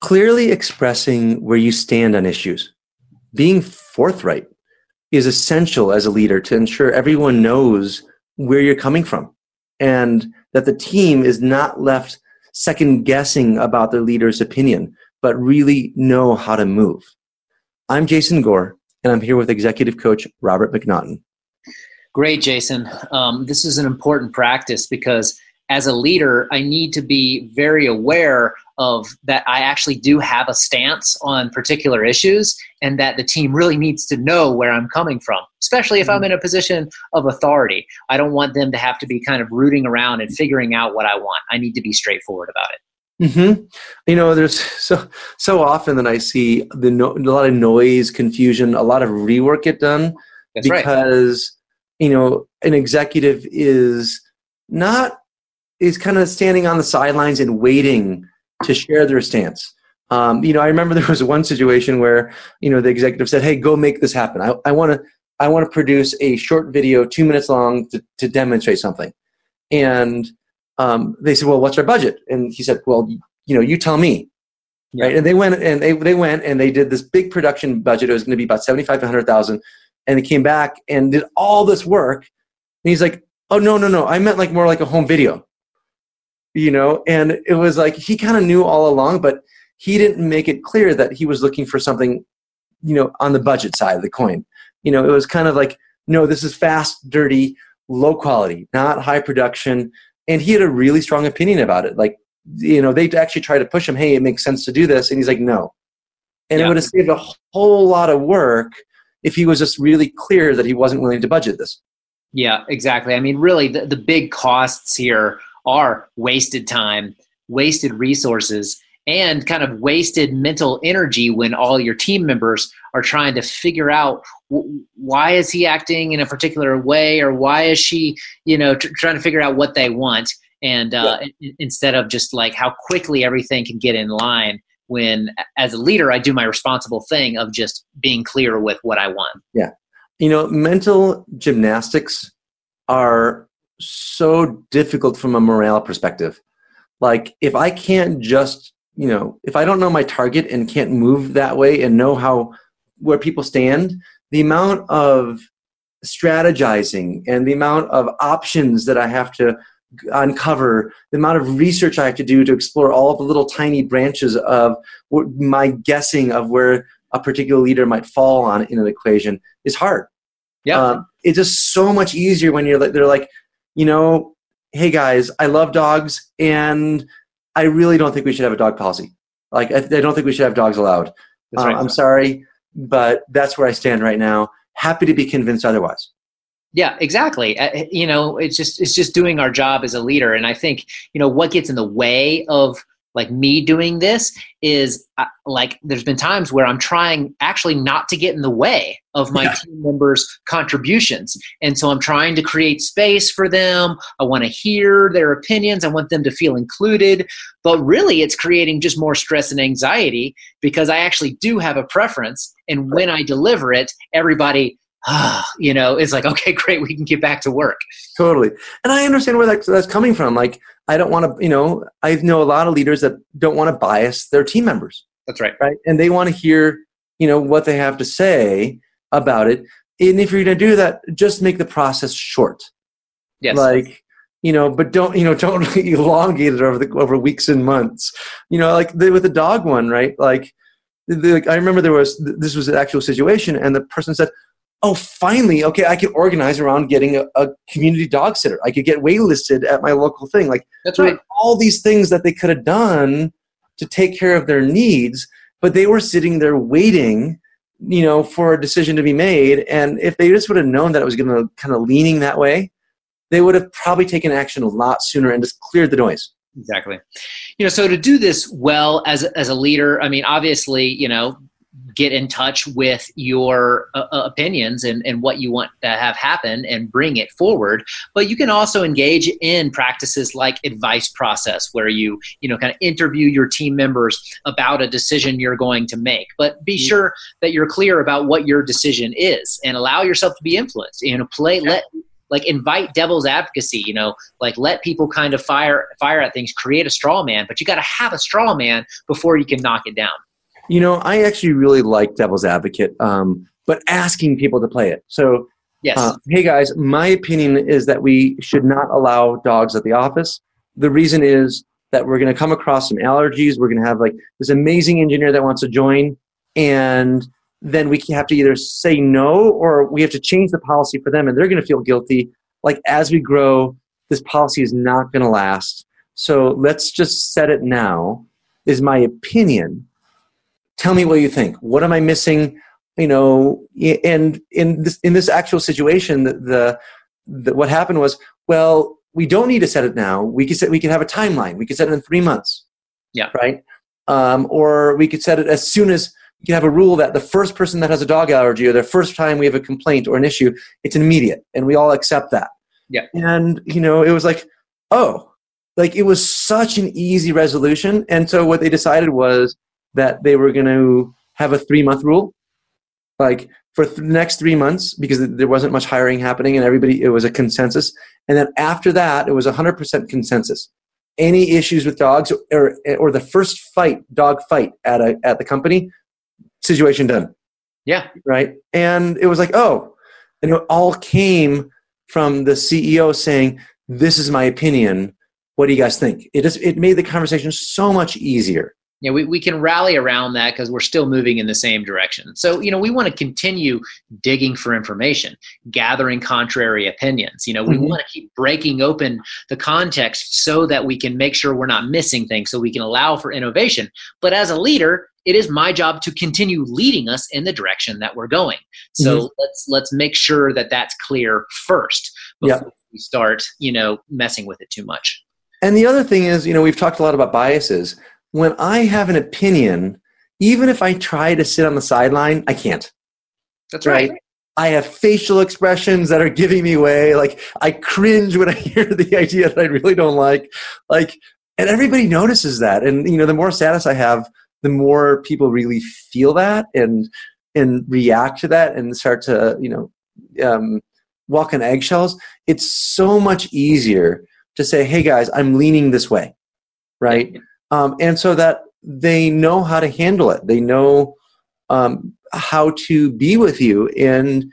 clearly expressing where you stand on issues, being forthright is essential as a leader to ensure everyone knows where you're coming from and that the team is not left second guessing about their leader's opinion, but really know how to move. I'm Jason Gore, and I'm here with executive coach Robert McNaughton. Great, Jason. Um, this is an important practice because as a leader, I need to be very aware of that I actually do have a stance on particular issues and that the team really needs to know where I'm coming from, especially if I'm mm-hmm. in a position of authority. I don't want them to have to be kind of rooting around and figuring out what I want. I need to be straightforward about it. Mm-hmm. You know, there's so so often that I see the no, a lot of noise, confusion, a lot of rework get done That's because right. you know an executive is not is kind of standing on the sidelines and waiting to share their stance. Um, you know, I remember there was one situation where you know the executive said, "Hey, go make this happen. I want to I want to produce a short video, two minutes long, to, to demonstrate something." And um, they said, "Well, what's our budget?" And he said, "Well, you know, you tell me." Yeah. Right? And they went and they they went and they did this big production budget. It was going to be about seventy five to hundred thousand, and they came back and did all this work. And he's like, "Oh no, no, no! I meant like more like a home video." You know and it was like he kind of knew all along but he didn't make it clear that he was looking for something you know on the budget side of the coin. You know it was kind of like no this is fast dirty low quality not high production. And he had a really strong opinion about it. Like you know they actually tried to push him hey it makes sense to do this. And he's like no. And yeah. it would have saved a whole lot of work if he was just really clear that he wasn't willing to budget this. Yeah exactly. I mean really the, the big costs here are wasted time, wasted resources, and kind of wasted mental energy when all your team members are trying to figure out why is he acting in a particular way or why is she you know tr- trying to figure out what they want. And uh, yeah. instead of just like how quickly everything can get in line when as a leader i do my responsible thing of just being clear with what i want. Yeah. You know mental gymnastics are so difficult from a morale perspective. Like if I can't just, you know, if I don't know my target and can't move that way and know how where people stand, the amount of strategizing and the amount of options that I have to uncover, the amount of research I have to do to explore all of the little tiny branches of my guessing of where a particular leader might fall on in an equation is hard. Yeah, um, it's just so much easier when you're like they're like, you know, hey guys, I love dogs and I really don't think we should have a dog policy. Like, I, I don't think we should have dogs allowed. Uh, right. I'm sorry, but that's where I stand right now. Happy to be convinced otherwise. Yeah, exactly. Uh, you know, it's just it's just doing our job as a leader, and I think you know what gets in the way of like me doing this is uh, like there's been times where i'm trying actually not to get in the way of my yeah. team members contributions and so i'm trying to create space for them i want to hear their opinions i want them to feel included but really it's creating just more stress and anxiety because i actually do have a preference and when i deliver it everybody you know, it's like, okay, great, we can get back to work. Totally. And I understand where that, that's coming from. Like, I don't want to, you know, I know a lot of leaders that don't want to bias their team members. That's right. Right. And they want to hear, you know, what they have to say about it. And if you're going to do that, just make the process short. Yes. Like, you know, but don't, you know, don't elongate it over the, over weeks and months. You know, like the, with the dog one, right? Like, the, I remember there was, this was an actual situation and the person said, oh, finally, okay, I can organize around getting a, a community dog sitter. I could get waitlisted at my local thing. Like, that's right. All these things that they could have done to take care of their needs, but they were sitting there waiting, you know, for a decision to be made. And if they just would have known that it was going to kind of leaning that way, they would have probably taken action a lot sooner and just cleared the noise. Exactly. You know, so to do this well as as a leader, I mean, obviously, you know, get in touch with your uh, uh, opinions and, and what you want to have happen and bring it forward. But you can also engage in practices like advice process where you you know kind of interview your team members about a decision you're going to make. But be mm-hmm. sure that you're clear about what your decision is and allow yourself to be influenced. You know play let like invite devil's advocacy you know like let people kind of fire fire at things. Create a straw man but you got to have a straw man before you can knock it down you know i actually really like devil's advocate um, but asking people to play it. So yes. uh, hey guys my opinion is that we should not allow dogs at the office. The reason is that we're going to come across some allergies we're going to have like this amazing engineer that wants to join and then we have to either say no or we have to change the policy for them and they're going to feel guilty. Like as we grow this policy is not going to last. So let's just set it now is my opinion tell me what you think. What am i missing? You know and in this in this actual situation the, the, the what happened was well we don't need to set it now. We could set we could have a timeline. We could set it in three months. Yeah. Right? Um, or we could set it as soon as you can have a rule that the first person that has a dog allergy or the first time we have a complaint or an issue, it's immediate, and we all accept that. Yeah. And you know, it was like, oh, like it was such an easy resolution. And so what they decided was that they were going to have a three month rule, like for the next three months, because there wasn't much hiring happening, and everybody it was a consensus. And then after that, it was a hundred percent consensus. Any issues with dogs or or the first fight, dog fight at a at the company situation done. Yeah. Right. And it was like, oh, and it all came from the CEO saying, this is my opinion. What do you guys think? It just, it made the conversation so much easier. Yeah, we, we can rally around that because we're still moving in the same direction. So, you know, we want to continue digging for information, gathering contrary opinions. You know, we mm-hmm. want to keep breaking open the context so that we can make sure we're not missing things, so we can allow for innovation. But as a leader, it is my job to continue leading us in the direction that we're going. So mm-hmm. let's let's make sure that that's clear first before yep. we start, you know, messing with it too much. And the other thing is, you know, we've talked a lot about biases. When I have an opinion, even if I try to sit on the sideline, I can't. That's right. right? I have facial expressions that are giving me away. Like I cringe when I hear the idea that I really don't like. Like, and everybody notices that. And you know, the more status I have, the more people really feel that and and react to that and start to you know um, walk on eggshells it's so much easier to say hey guys i'm leaning this way right um, and so that they know how to handle it they know um, how to be with you and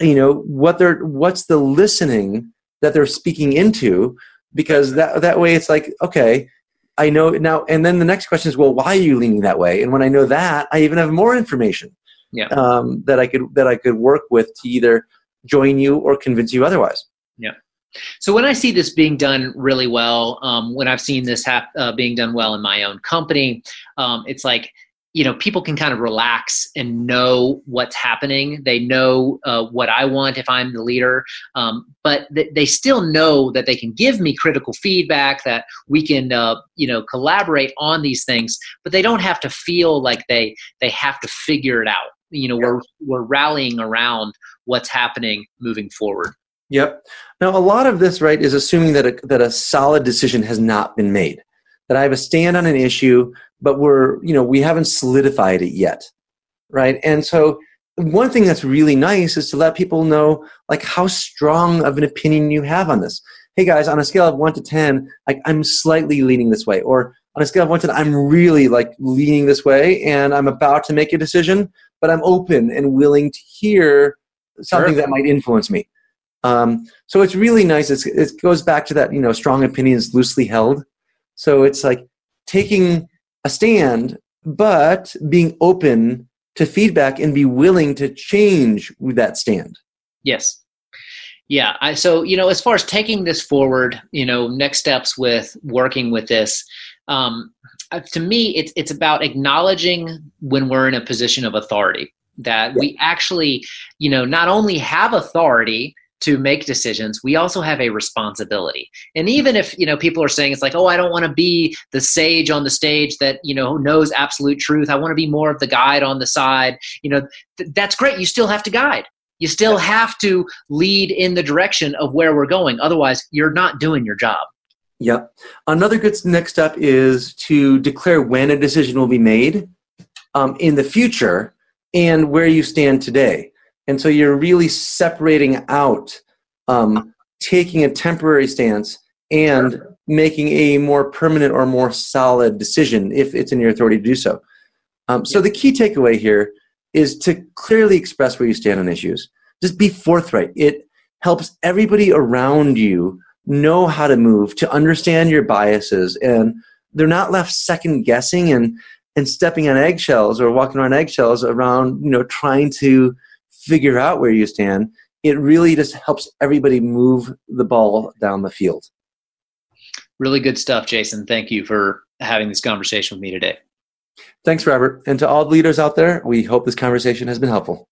you know what they're what's the listening that they're speaking into because that that way it's like okay I know now, and then the next question is, well, why are you leaning that way? And when I know that, I even have more information yeah. um, that I could that I could work with to either join you or convince you otherwise. Yeah. So when I see this being done really well, um, when I've seen this hap- uh, being done well in my own company, um, it's like you know people can kind of relax and know what's happening. They know uh, what i want if i'm the leader um, but th- they still know that they can give me critical feedback that we can uh, you know collaborate on these things but they don't have to feel like they they have to figure it out. You know we're we're rallying around what's happening moving forward yep. Now a lot of this right is assuming that a, that a solid decision has not been made that i have a stand on an issue but we're you know we haven't solidified it yet right? And so one thing that's really nice is to let people know like how strong of an opinion you have on this. Hey guys on a scale of 1 to 10 like i'm slightly leaning this way or on a scale of 1 to 10 i'm really like leaning this way and i'm about to make a decision but i'm open and willing to hear something sure. that might influence me um, so it's really nice it's, it goes back to that you know strong opinions loosely held so it's like taking a stand, but being open to feedback and be willing to change with that stand. Yes. Yeah. I, so, you know, as far as taking this forward, you know, next steps with working with this, um, uh, to me, it's, it's about acknowledging when we're in a position of authority that we actually, you know, not only have authority, to make decisions we also have a responsibility. And even if you know people are saying it's like oh i don't want to be the sage on the stage that you know knows absolute truth. I want to be more of the guide on the side you know th- that's great. You still have to guide. You still have to lead in the direction of where we're going. Otherwise you're not doing your job. Yep. Another good next step is to declare when a decision will be made um, in the future and where you stand today and so you're really separating out um, taking a temporary stance and making a more permanent or more solid decision if it's in your authority to do so. Um, so the key takeaway here is to clearly express where you stand on issues. Just be forthright. It helps everybody around you know how to move, to understand your biases, and they're not left second guessing and and stepping on eggshells or walking around eggshells around you know trying to figure out where you stand. It really just helps everybody move the ball down the field. Really good stuff, Jason. Thank you for having this conversation with me today. Thanks, Robert. And to all the leaders out there, we hope this conversation has been helpful.